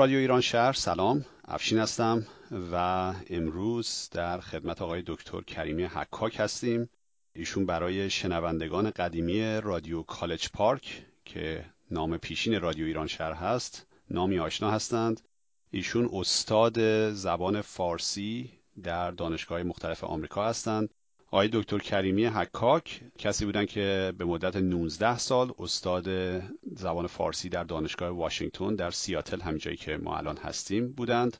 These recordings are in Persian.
رادیو ایران شهر سلام. افشین هستم و امروز در خدمت آقای دکتر کریمی حکاک هستیم. ایشون برای شنوندگان قدیمی رادیو کالج پارک که نام پیشین رادیو ایران شهر هست نامی آشنا هستند. ایشون استاد زبان فارسی در دانشگاه مختلف آمریکا هستند. آقای دکتر کریمی حکاک کسی بودن که به مدت 19 سال استاد زبان فارسی در دانشگاه واشنگتن در سیاتل همینجایی که ما الان هستیم بودند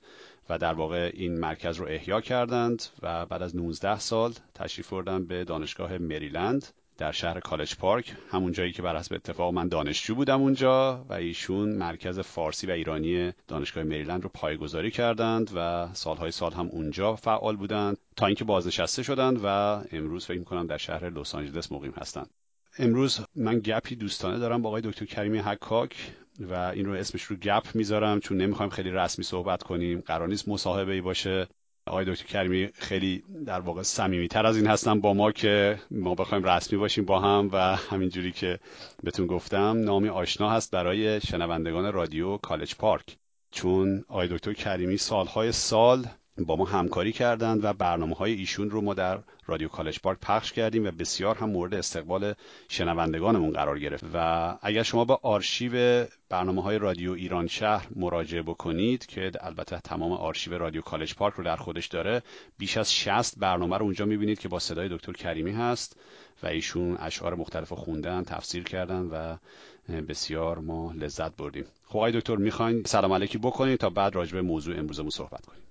و در واقع این مرکز رو احیا کردند و بعد از 19 سال تشریف بردن به دانشگاه مریلند در شهر کالج پارک همون جایی که بر حسب اتفاق من دانشجو بودم اونجا و ایشون مرکز فارسی و ایرانی دانشگاه مریلند رو پایگذاری کردند و سالهای سال هم اونجا فعال بودند. تا اینکه بازنشسته شدند و امروز فکر می‌کنم در شهر لس آنجلس مقیم هستند امروز من گپی دوستانه دارم با آقای دکتر کریمی حکاک و این رو اسمش رو گپ می‌ذارم چون نمی‌خوایم خیلی رسمی صحبت کنیم. قرار نیست مصاحبه ای باشه. آقای دکتر کریمی خیلی در واقع تر از این هستن با ما که ما بخوایم رسمی باشیم با هم و همینجوری که بهتون گفتم نامی آشنا هست برای شنوندگان رادیو کالج پارک. چون آقای دکتر کریمی سالهای سال با ما همکاری کردند و برنامه های ایشون رو ما در رادیو کالج پارک پخش کردیم و بسیار هم مورد استقبال شنوندگانمون قرار گرفت. و اگر شما به آرشیو برنامه های رادیو ایران شهر مراجعه بکنید که البته تمام آرشیو رادیو کالج پارک رو در خودش داره بیش از 60 برنامه رو اونجا می‌بینید که با صدای دکتر کریمی هست و ایشون اشعار مختلف خوندن تفسیر کردن و بسیار ما لذت بردیم. خب دکتر می‌خواین؟ سلام علیکی بکنید تا بعد راجع به موضوع امروزمون صحبت کنیم.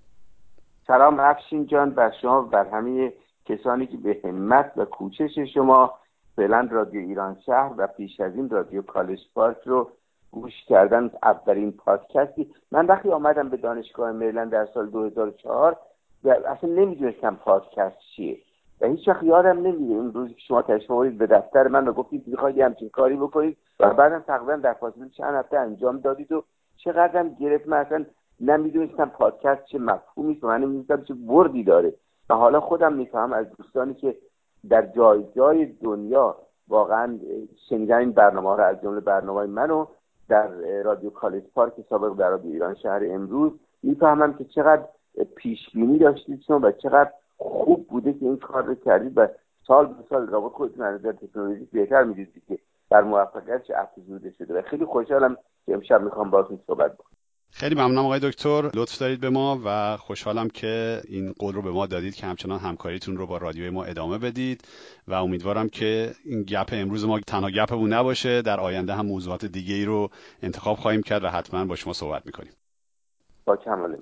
سلام افشین جان بر شما بر همه کسانی که به همت و کوشش شما فعلا رادیو ایران شهر و پیش از این رادیو کالج پارک رو گوش کردن اولین پادکستی. من وقتی آمدم به دانشگاه مریلند در سال 2004 اصلا نمی‌دونستم پادکست چیه و هیچ وقت یادم نمیده اون روزی که شما تشریف به دفتر من و گفتید می‌خواید همچین کاری بکنید. و بعدم تقریبا در فاصله چند هفته انجام دادید و چقدرم گرفت. من اصلا نمی‌دونستم پادکست چه مفهومی است من نمی‌دونستم چه بردی داره. و حالا خودم میفهم از دوستانی که در جای جای دنیا واقعا شنیدن این برنامه رو از جمله برنامه منو در رادیو کالج پارک سابق در رادیو ایران شهر امروز می‌فهمم که چقدر پیش بینی داشتید شما و چقدر خوب بوده که این کار رو کردید و سال به سال رابط خودتون از نظر تکنولوژی بهتر می‌دید که در موفقیت چه افزوده شده. و خیلی خوشحالم که امشب می‌خوام باهاتون صحبت کنم خیلی ممنونم آقای دکتر. لطف دارید به ما و خوشحالم که این قول رو به ما دادید که همچنان همکاریتون رو با رادیوی ما ادامه بدید و امیدوارم که این گپ امروز ما تنها گپمون نباشه در آینده هم موضوعات دیگه ای رو انتخاب خواهیم کرد و حتما با شما صحبت می‌کنیم. با کمال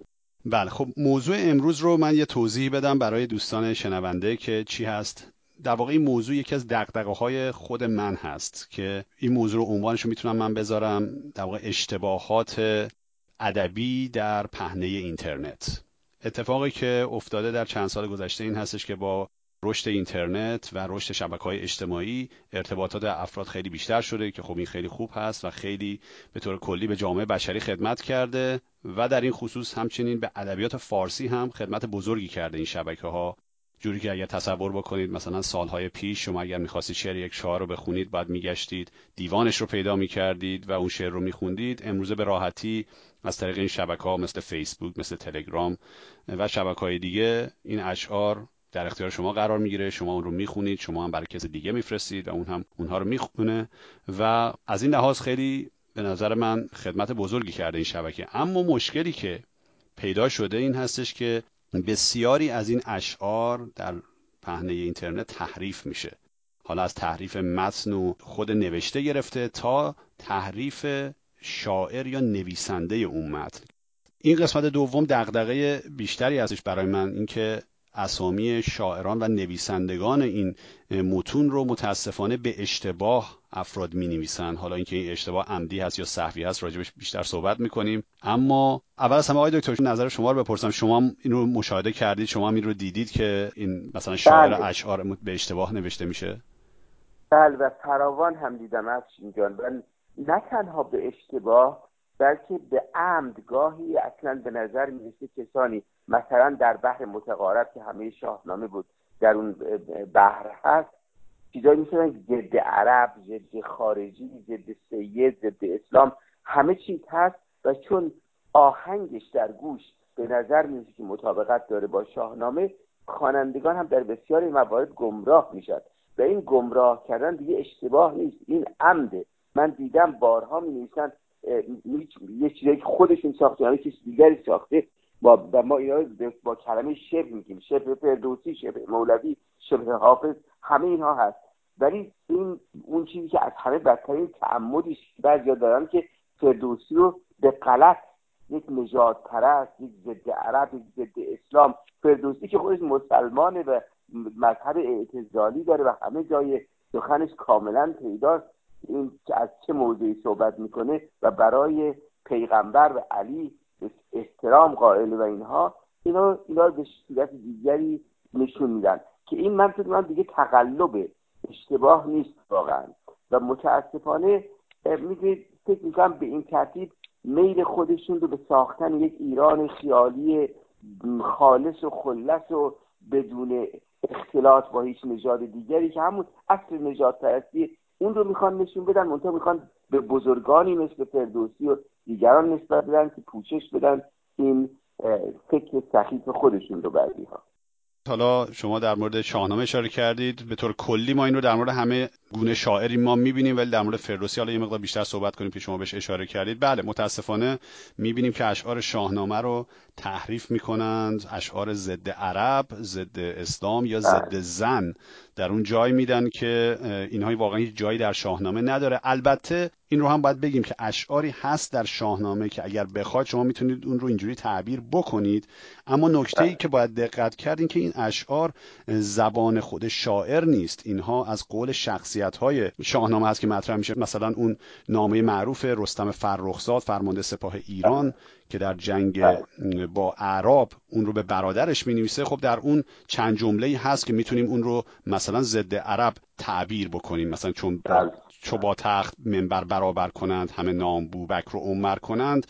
بله خب موضوع امروز رو من یه توضیح بدم برای دوستان شنونده که چی هست. در واقع این موضوع یکی از دقدقه های خود من هست که این موضوع رو عنوانش رو می‌تونم من بذارم. در واقع اشتباهات ادبی در پهنه اینترنت. اتفاقی که افتاده در چند سال گذشته این هستش که با رشد اینترنت و رشد شبکه های اجتماعی ارتباطات افراد خیلی بیشتر شده که خب این خیلی خوب هست و خیلی به طور کلی به جامعه بشری خدمت کرده و در این خصوص همچنین به ادبیات فارسی هم خدمت بزرگی کرده این شبکه ها جوری که اگر تصور بکنید مثلا سالهای پیش شما اگر می‌خواستید شعر یک شاعر رو بخونید بعد میگشتید دیوانش رو پیدا می‌کردید و اون شعر رو میخوندید امروزه به راحتی از طریق این شبکه ها مثل فیسبوک مثل تلگرام و شبکه های دیگه این اشعار در اختیار شما قرار می‌گیره. شما اون رو می‌خونید شما هم برای کسی دیگه میفرستید و اون هم اونها رو می‌خونه و از این لحاظ خیلی به نظر من خدمت بزرگی کرده این شبکه. اما مشکلی که پیدا شده این هستش که بسیاری از این اشعار در پهنه اینترنت تحریف میشه. حالا از تحریف متن و خود نوشته گرفته تا تحریف شاعر یا نویسنده اون متن. این قسمت دوم دغدغه بیشتری ازش برای من اینکه اسامی شاعران و نویسندگان این متون رو متاسفانه به اشتباه افراد می نویسن حالا اینکه این اشتباه عمدی هست یا صحوی هست راجبش بیشتر صحبت می‌کنیم. اما اول از همه آقای دکتر نظر شما رو بپرسم. شما این رو مشاهده کردید؟ شما این رو دیدید که این مثلا شاعر بله. اشعار به اشتباه نوشته میشه؟ بله و فراوان هم دیدم. از جان و نه تنها به اشتباه بلکه به عمد گاهی اصلا به نظر می‌رسه کسانی مثلا در بحر متقارب که همه شاهنامه بود در اون بحر هست چیزایی مثل ضد عرب ضد خارجی ضد سید ضد اسلام همه چیز هست و چون آهنگش در گوش به نظر می‌رسه که مطابقت داره با شاهنامه خوانندگان هم در بسیاری موارد گمراه می‌شد و این گمراه کردن دیگه اشتباه نیست. این عمده. من دیدم بارها می نویسن یه چیزایی که خودشون ساخته یعنی کسی دیگری ساخته. با ما اینا با کلمه شبه میگیم. شبه فردوسی شبه مولوی شبه حافظ همه اینها هست. ولی این اون چیزی که از همه بدترین تعمدی بعضیا دارن که فردوسی رو به غلط یک نجات پرست یک ضد عرب یک ضد اسلام فردوسی که خودش مسلمانه و مذهب اعتزالی داره و همه جای سخنش کاملا پیداست. این که از چه موضوعی صحبت می‌کنه و برای پیغمبر و علی احترام قائل و اینها اینا اینا به صورت دیگری نشون میدن که این من فکر من دیگه تقلب اشتباه نیست واقعا. و متاسفانه می‌دونید فکر می‌کنم به این ترتیب میل خودشون رو به ساختن یک ایران خیالی خالص و خلص و بدون اختلاط با هیچ نژاد دیگری که همون اصل نجات پرستی اون رو می‌خوان نشون بدن منتها می‌خوان به بزرگانی مثل فردوسی و دیگران نسبت بدن که پوشش بدن این فکر سخیف خودشون رو بردی ها. حالا شما در مورد شاهنامه اشاره کردید به طور کلی ما این رو در مورد همه گونه شاعری ما می‌بینیم ولی در مورد فردوسی حالا یه مقدار بیشتر صحبت کنیم که شما بهش اشاره کردید. بله متاسفانه می‌بینیم که اشعار شاهنامه رو تحریف می‌کنند. اشعار ضد عرب ضد اسلام یا ضد بله. زن در اون جای میدن که اینها واقعا هیچ جایی در شاهنامه نداره. البته این رو هم باید بگیم که اشعاری هست در شاهنامه که اگر بخواید شما می‌تونید اون رو اینجوری تعبیر بکنید. اما نکته ای که باید دقت کرد این که این اشعار زبان خود شاعر نیست. اینها از قول شخصیت های شاهنامه هست که مطرح میشه. مثلا اون نامه معروف رستم فرخزاد فرمانده سپاه ایران. که در جنگ با اعراب اون رو به برادرش می نویسه خب در اون چند جمله هست که می‌تونیم اون رو مثلا ضد عرب تعبیر بکنیم. مثلا چون با, چو با تخت منبر برابر کنند همه نام بوبکر رو عمر کنند.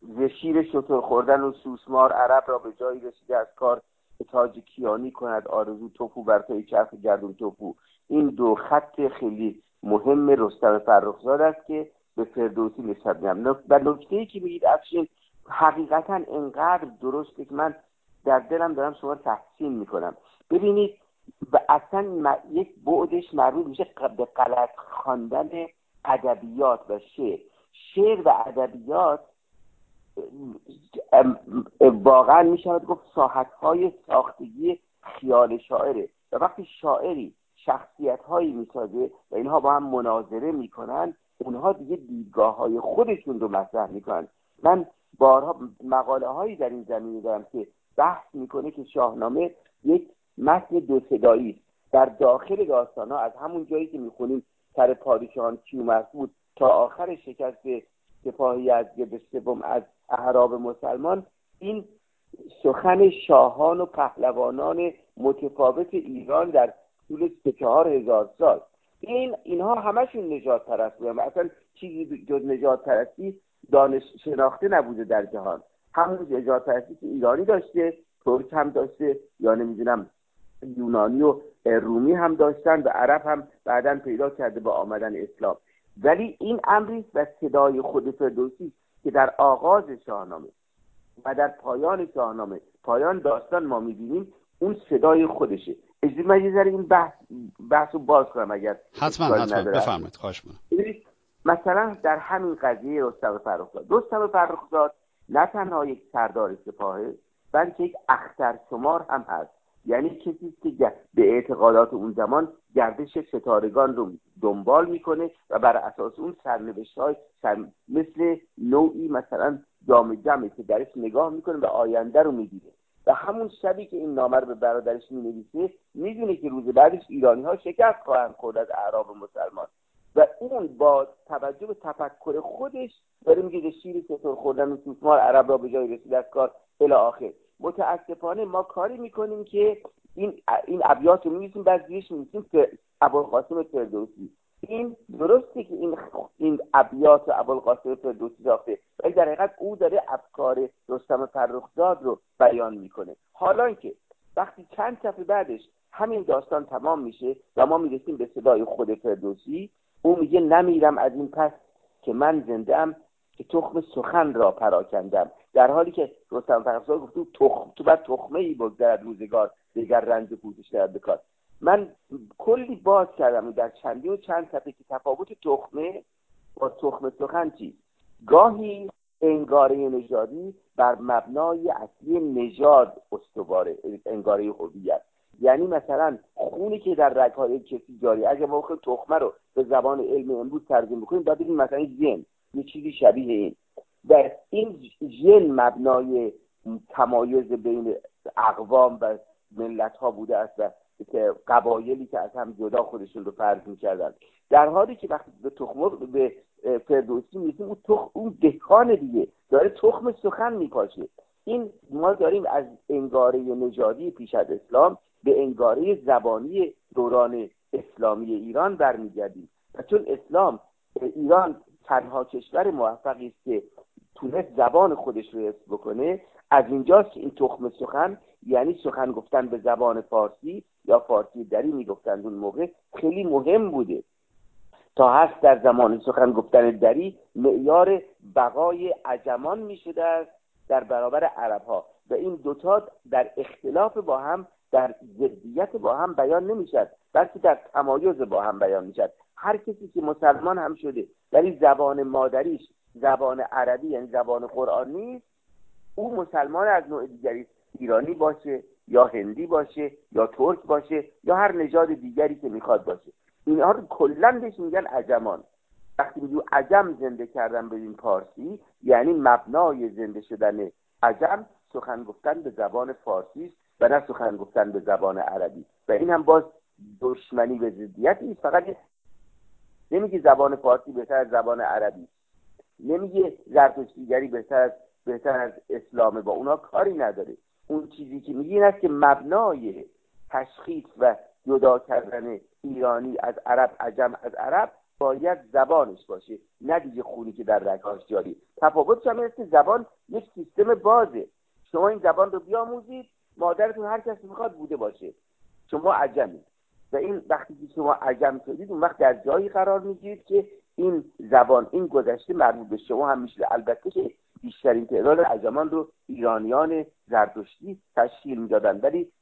ز شیر شطور خوردن و سوسمار عرب را به جایی رسیده از کار به تاج کیانی کند آرزو توپو بر پای چرخ گردون توپو. این دو خط خیلی مهم رستم فرخزاد است که به فردوسی نسبت میدم و نکته ای که میگید افشین حقیقتا انقدر درسته که من در دلم دارم شما تحسین می‌کنم. ببینید و اصلا یک بعدش مربوط میشه به غلط خواندن ادبیات و شعر. شعر و ادبیات واقعا می‌شود گفت ساحت های ساختگی خیال شاعره. و وقتی شاعری شخصیت هایی می‌سازه و اینها با هم مناظره می‌کنن اونها دیگه دیدگاه های خودشون رو مطرح می‌کنن. من بارها مقاله هایی در این زمینه دارم که بحث می‌کنه که شاهنامه یک متن دو صدایی در داخل داستان ها از همون جایی که می‌خونیم سر پادشاهان کیومرث بود تا آخر شکست سپاهی از سوم از اعراب مسلمان این سخن شاهان و پهلوانان متفاوت ایران در طول سه چهار هزار سال. این اینها همشون نجات پرست بودن اصلا چیزی جز نجات پرستی دانش شناخته نبوده در جهان. همون نجات پرستی که ایرانی داشته ترک هم داشته یا نمی‌دونم یونانی و رومی هم داشتن و عرب هم بعدا پیدا کرده با آمدن اسلام. ولی این امری و صدای خود فردوسی که در آغاز شاهنامه و در پایان شاهنامه پایان داستان ما می‌بینیم اون صدای خودشه. اجازه من یه این بحث, بحث رو باز کنم اگر حتما حتما. بفرمایید. خواهش مثلا در همین قضیه رستم فرخزاد. رستم فرخزاد نه تنها یک سردار سپاهه بلکه یک اختر شمار هم هست. یعنی کسی که به اعتقادات اون زمان گردش ستارگان رو دنبال می‌کنه و بر اساس اون سرنوشت های مثل نوعی مثلا جام جمعی که درش نگاه می‌کنه و آینده رو می‌دیده و همون شبی که این نامه رو به برادرش می‌نویسه می‌دونه که روز بعدش ایرانی ها شکست خواهند خورد از اعراب مسلمان. و اون با توجه به تفکر خودش داره میگه شیر چطور خوردن و سوسمار عرب را به جای رسید از کار الی آخر. متاسفانه ما کاری می‌کنیم که این این ابیات رو می‌نویسیم بعد زیرش می‌نویسیم ابوالقاسم فردوسی. این درسته که این این ابیات ابوالقاسم فردوسی ساخته ولی در حقیقت او داره افکار رستم فرخزاد رو بیان می‌کنه. حالا که وقتی چند صفحه بعدش همین داستان تمام میشه و ما می‌رسیم به صدای خود فردوسی او میگه نمیرم از این پس که من زنده ام که تخم سخن را پراکندم. در حالی که رستم فرخزاد گفت تخم تو بعد تخمه ای بگذرد روزگار دیگر رنج پوزش دارد بکار من کلی باز کردم در چندی و چند صفحه که تفاوت تخمه با تخم سخن چیست. گاهی انگاره نژادی بر مبنای اصلی نژاد استواره انگاره هویت. یعنی مثلا خونی که در رگهای کسی جاری اگر ما تخمه رو به زبان علم امروز ترجمه بکنیم باید بگیم مثلا ژن یه چیزی شبیه این. در این ژن مبنای تمایز بین اقوام و ملت ها بوده است و که قبایلی که از هم جدا خودشون رو فرض می‌کردن. در حالی که وقتی به تخم به فردوسی میگیم اون تخم اون دهقان دیگه داره تخم سخن میپاشه. این ما داریم از انگاره نژادی پیش از اسلام به انگاره زبانی دوران اسلامی ایران برمیگردیم. و چون اسلام ایران تنها کشور موفقی است که تونست زبان خودش رو حفظ بکنه از اینجاست که این تخم سخن یعنی سخن گفتن به زبان فارسی یا فارسی دری می‌گفتند اون موقع خیلی مهم بوده. تا هست در زمان سخن گفتن دری معیار بقای عجمان می‌شده است در برابر عرب ها و این دوتا در اختلاف با هم در ضدیت با هم بیان نمی‌شد بلکه در تمایز با هم بیان می‌شد هر کسی که مسلمان هم شده ولی زبان مادریش زبان عربی یعنی زبان قرآن نیست او مسلمان از نوع دیگری ایرانی باشه یا هندی باشه یا ترک باشه یا هر نژاد دیگری که می‌خواد باشه. اینها رو کلا بهش میگن عجمان. وقتی میگو عجم زنده کردن به این پارسی یعنی مبنای زنده شدن عجم سخن گفتن به زبان فارسی و نه سخن گفتن به زبان عربی. و این هم باز دشمنی به ضدیت نیست. فقط نمیگه زبان فارسی بهتر از زبان عربی. نمیگه زرتشتیگری بهتر از بهتر از اسلامه. با اونا کاری نداره. اون چیزی که میگه این است که مبنای تشخیص و جدا کردن ایرانی از عرب عجم از عرب باید زبانش باشه نه دیگه خونی که در رگهاش جاری تفاوتش هم که زبان یک سیستم بازه. شما این زبان رو بیاموزید مادرتون هر کسی می‌خواد بوده باشه. شما عجمی و این وقتی که شما عجم شدید اون وقت در جایی قرار می‌گیرید که این زبان این گذشته مربوط به شما هم میشه البته که بیشترین تعداد عجمان رو ایرانیان زردشتی تشکیل می‌دادن ولی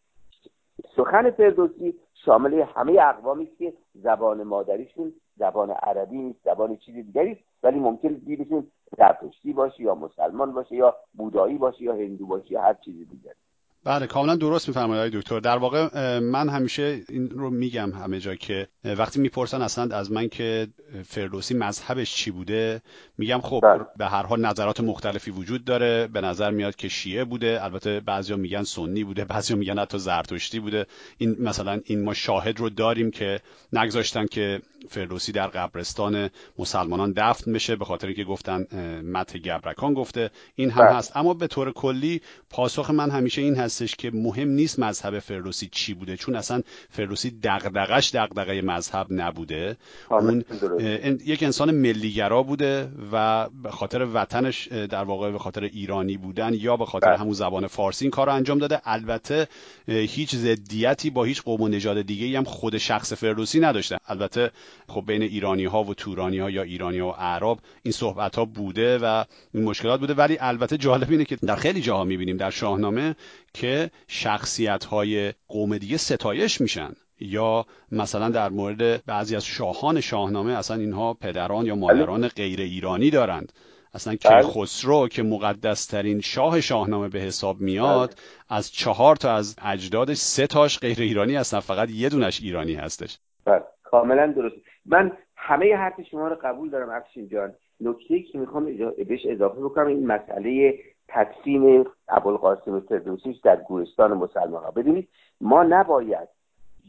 سخن فردوسی شامل همه اقوامی که زبان مادریشون زبان عربی نیست زبان چیزی دیگری ولی ممکن دیرشون زرتشتی باشه یا مسلمان باشه یا بودایی باشه یا هندو باشه یا هر چیزی دیگری. بله کاملا درست میفرمایید دکتر. در واقع من همیشه این رو میگم همه جا که وقتی می‌پرسن اصلا از من که فردوسی مذهبش چی بوده میگم خب بله. به هر حال نظرات مختلفی وجود داره. به نظر میاد که شیعه بوده. البته بعضیا میگن سنی بوده بعضیا میگن حتی زرتشتی بوده. این مثلا این ما شاهد رو داریم که نگذاشتن که فردوسی در قبرستان مسلمانان دفن بشه به خاطر اینکه گفتن مت گبرکان گفته. این هم بله. هست. اما به طور کلی پاسخ من همیشه این هستش که مهم نیست مذهب فردوسی چی بوده چون اصلا فردوسی دغدغش دغدغه مذهب نبوده. اون یک انسان ملیگرا بوده و به خاطر وطنش در واقع به خاطر ایرانی بودن یا به خاطر بله. همون زبان فارسی این کار رو انجام داده. البته هیچ ضدیتی با هیچ قوم و نژاد دیگه هم خود شخص فردوسی نداشته. البته خب بین ایرانی ها و تورانی ها یا ایرانی ها و اعراب این صحبت ها بوده و این مشکلات بوده. ولی البته جالب اینه که در خیلی جاها می‌بینیم در شاهنامه که شخصیت های قوم دیگه ستایش میشن یا مثلا در مورد بعضی از شاهان شاهنامه اصلا اینها پدران یا مادران غیر ایرانی دارند. اصلا که بله. خسرو که مقدس ترین شاه شاهنامه به حساب میاد بله. از چهار تا از اجدادش سه تاش غیر ایرانی هستن فقط یه دونش ایرانی هستش. بله. کاملا درست من همه حرف شما رو قبول دارم افشین جان. نکته که می‌خوام بهش اضافه بکنم این مسئله تقسیم ابوالقاسم فردوسی در گورستان مسلمان ها ببینید ما نباید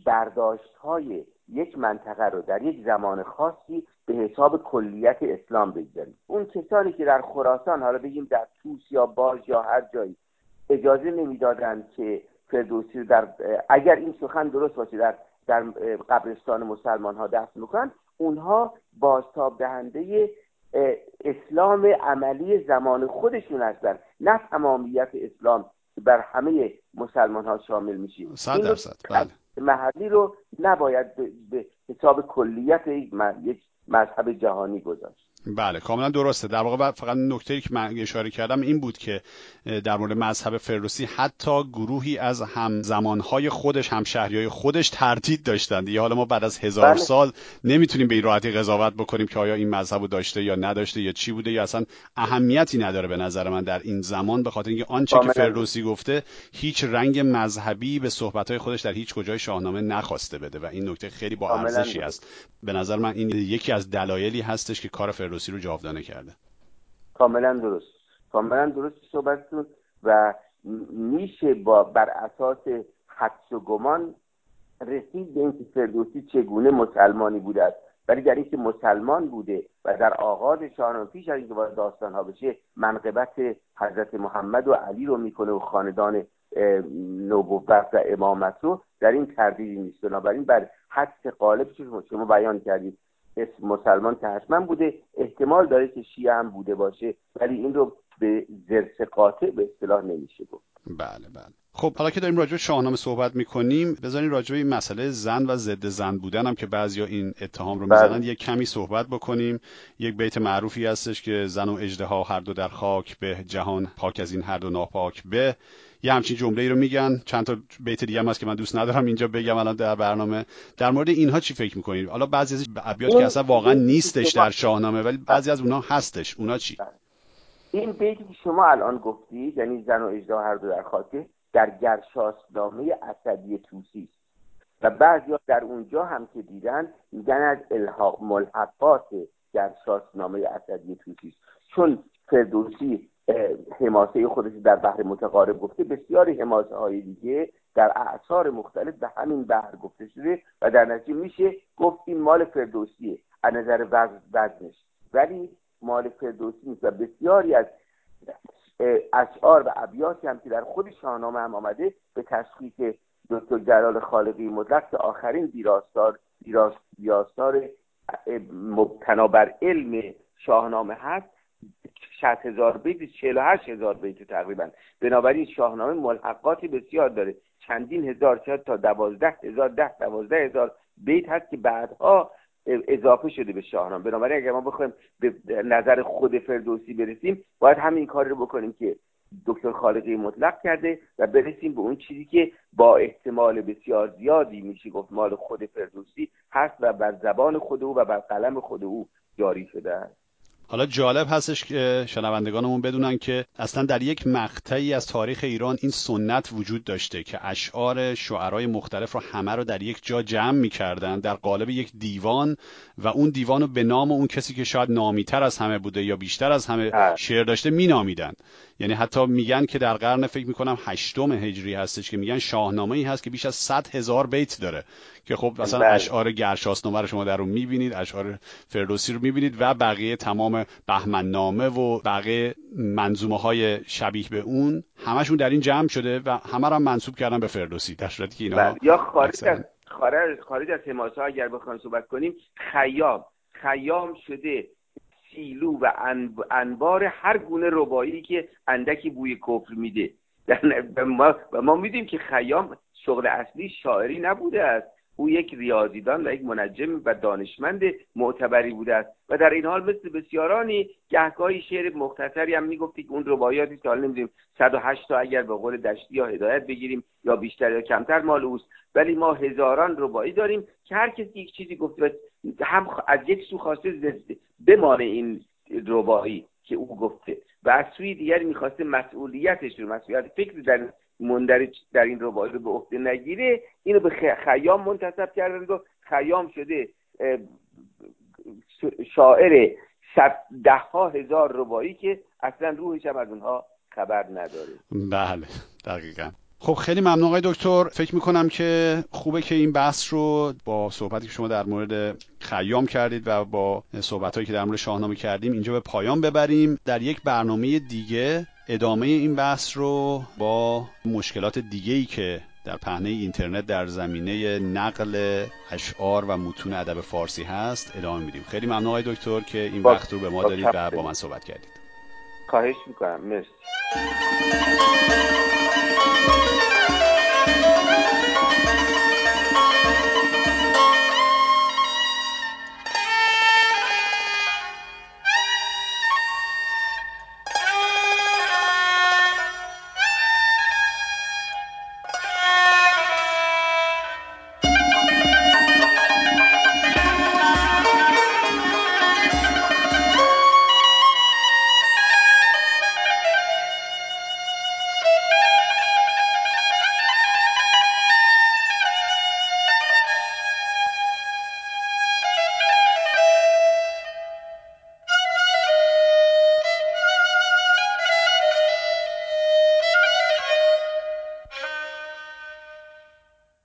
برداشت های یک منطقه رو در یک زمان خاصی به حساب کلیت اسلام بگذاریم. اون کسانی که در خراسان حالا بگیم در توس یا باج یا هر جایی اجازه نمی‌دادند که فردوسی در اگر این سخن درست باشه در در قبرستان مسلمان ها دفن می‌کنن اونها بازتاب دهنده اسلام عملی زمان خودشون هستن. نه تمامیت اسلام بر همه مسلمان ها شامل میشه صد درصد. بله. محلی رو نباید به حساب کلیت یک مذهب جهانی گذاشت. بله کاملا درسته. در واقع فقط نکته که من اشاره کردم این بود که در مورد مذهب فردوسی حتی گروهی از هم زمانهای خودش هم شهریای خودش تردید داشتند. یا حالا ما بعد از هزار بله. سال نمی‌تونیم به این راحتی قضاوت بکنیم که آیا این مذهب رو داشته یا نداشته یا چی بوده یا اصلا اهمیتی نداره به نظر من در این زمان به خاطر اینکه آنچه که فردوسی گفته هیچ رنگ مذهبی به صحبتهای خودش در هیچ کجای شاهنامه نخواسته بده و این نکته خیلی با ارزشی است. به نظر من این یکی از دلایلی هستش که کار فردوسی رو جاودانه کرده. کاملا درست. کاملا درست صحبتتون و میشه با بر اساس حدس و گمان رسید به اینکه فردوسی چگونه مسلمانی بوده است. ولی در اینکه مسلمان بوده و در آغاز شاهنامه پیش از اینکه وارد داستان ها بشه منقبت حضرت محمد و علی رو می‌کنه و خاندان نبوت و امامت رو در این تردیدی نیست. بنابراین بر حدس قالب شما بیان کردید. مسلمان که حتما بوده احتمال داره که شیعه هم بوده باشه ولی این رو به زرس قاطع به اصطلاح نمیشه گفت. بله بله. خب حالا که داریم راجع به شاهنامه صحبت می‌کنیم بذارین راجع به این مسئله زن و ضد زن بودن هم که بعضیا این اتهام رو می‌زنن بله. یک کمی صحبت بکنیم. یک بیت معروفی هستش که زن و اجدها هر دو در خاک به جهان پاک از این هر دو ناپاک به. یه همچین جمله ای رو میگن. چند تا بیت دیگه هم هست که من دوست ندارم اینجا بگم الان در برنامه. در مورد اینها چی فکر می‌کنید؟ حالا بعضی از ابیات که اصلا واقعا نیستش در شاهنامه ولی بعضی از اونها هستش. اونا چی؟ این بیتی که شما الان گفتی یعنی زن و اجدا هر دو در خاطر در گرشاسنامه اسدی توسی و بعضی در اونجا هم که دیدن میگن از الحاق ملحقات گرشاسنامه اسدی توسی چون فردوسی حماسه خودش در بحر متقارب گفته. بسیاری حماسه های دیگه در اعثار مختلف به همین بحر گفته شده و در نتیجه میشه گفت این مال فردوسیه. از نظر وزنش ولی مال فردوسی نیست و بسیاری از اشعار و ابیاتی هم که در خود شاهنامه هم آمده به تشخیص دکتر جلال خالقی مطلق آخرین ویراستار ویراستار مبتنا بر علم شاهنامه هست 60 هزار بیت 48 هزار بیت تقریبا. بنابراین شاهنامه ملحقاتی بسیار داره. چندین هزار شاید تا دوازده هزار ده دوازده هزار بیت هست که بعدها اضافه شده به شاهنامه. بنابراین اگر ما بخوایم به نظر خود فردوسی برسیم باید همین کار رو بکنیم که دکتر خالقی مطلق کرده و برسیم به اون چیزی که با احتمال بسیار زیادی میشه گفت مال خود فردوسی هست و بر زبان خود او و بر قلم خود او جاری شده است. حالا جالب هستش که شنوندگانمون بدونن که اصلا در یک مقطعی از تاریخ ایران این سنت وجود داشته که اشعار شعرهای مختلف رو همه رو در یک جا جمع می‌کردن در قالب یک دیوان و اون دیوان رو به نام اون کسی که شاید نامیتر از همه بوده یا بیشتر از همه. شعر داشته مینامیدن یعنی حتی میگن که در قرن فکر می‌کنم هشتم هجری هستش که میگن شاهنامه ای هست که بیش از 100 هزار بیت داره که خب مثلا بله. اشعار گرشاسنامه رو شما در اون می‌بینید اشعار فردوسی رو می‌بینید و بقیه تمام بهمنامه و بقیه منظومه های شبیه به اون همشون در این جمع شده و همه رو هم منصوب کردن به فردوسی در صورتی که اینا بله. یا خارج از خارج, خارج از اگر بخوایم صحبت کنیم خیام. خیام شده سیلو و انبار هر گونه ربایی که اندکی بوی کفر میده. ما, ما میدیم که خیام شغل اصلی شاعری نبوده است. او یک ریاضیدان و یک منجم و دانشمند معتبری بوده است. و در این حال مثل بسیارانی گهگاهی شعر مختصری هم می‌گفتی که اون رباعیاتی که حالا نمی‌دونیم 108 تا اگر به قول دشتی یا هدایت بگیریم یا بیشتر یا کمتر مال اوست. ولی ما هزاران ربایی داریم که هر کسی یک چیزی گفته هم از یک سو خواسته بمانه این ربایی که او گفته و از سوی دیگری می‌خواسته مسئولیتش رو مسئولیت فکر در مندرج در این ربایی رو به عهده نگیره. اینو به خیام منتصب کردن و خیام شده شاعر ده ها هزار ربایی که اصلا روحش هم از اونها خبر نداره. بله دقیقا. خب خیلی ممنون آقای دکتر. فکر می‌کنم که خوبه که این بحث رو با صحبتی که شما در مورد خیام کردید و با صحبتهایی که در مورد شاهنامه کردیم اینجا به پایان ببریم. در یک برنامه دیگه ادامه این بحث رو با مشکلات دیگه‌ای که در پهنه اینترنت در زمینه نقل اشعار و متون ادب فارسی هست ادامه میدیم. خیلی ممنون آقای دکتر که این وقت رو به ما دادید و با من صحبت کردید. خواهش می‌کنم. مرسی.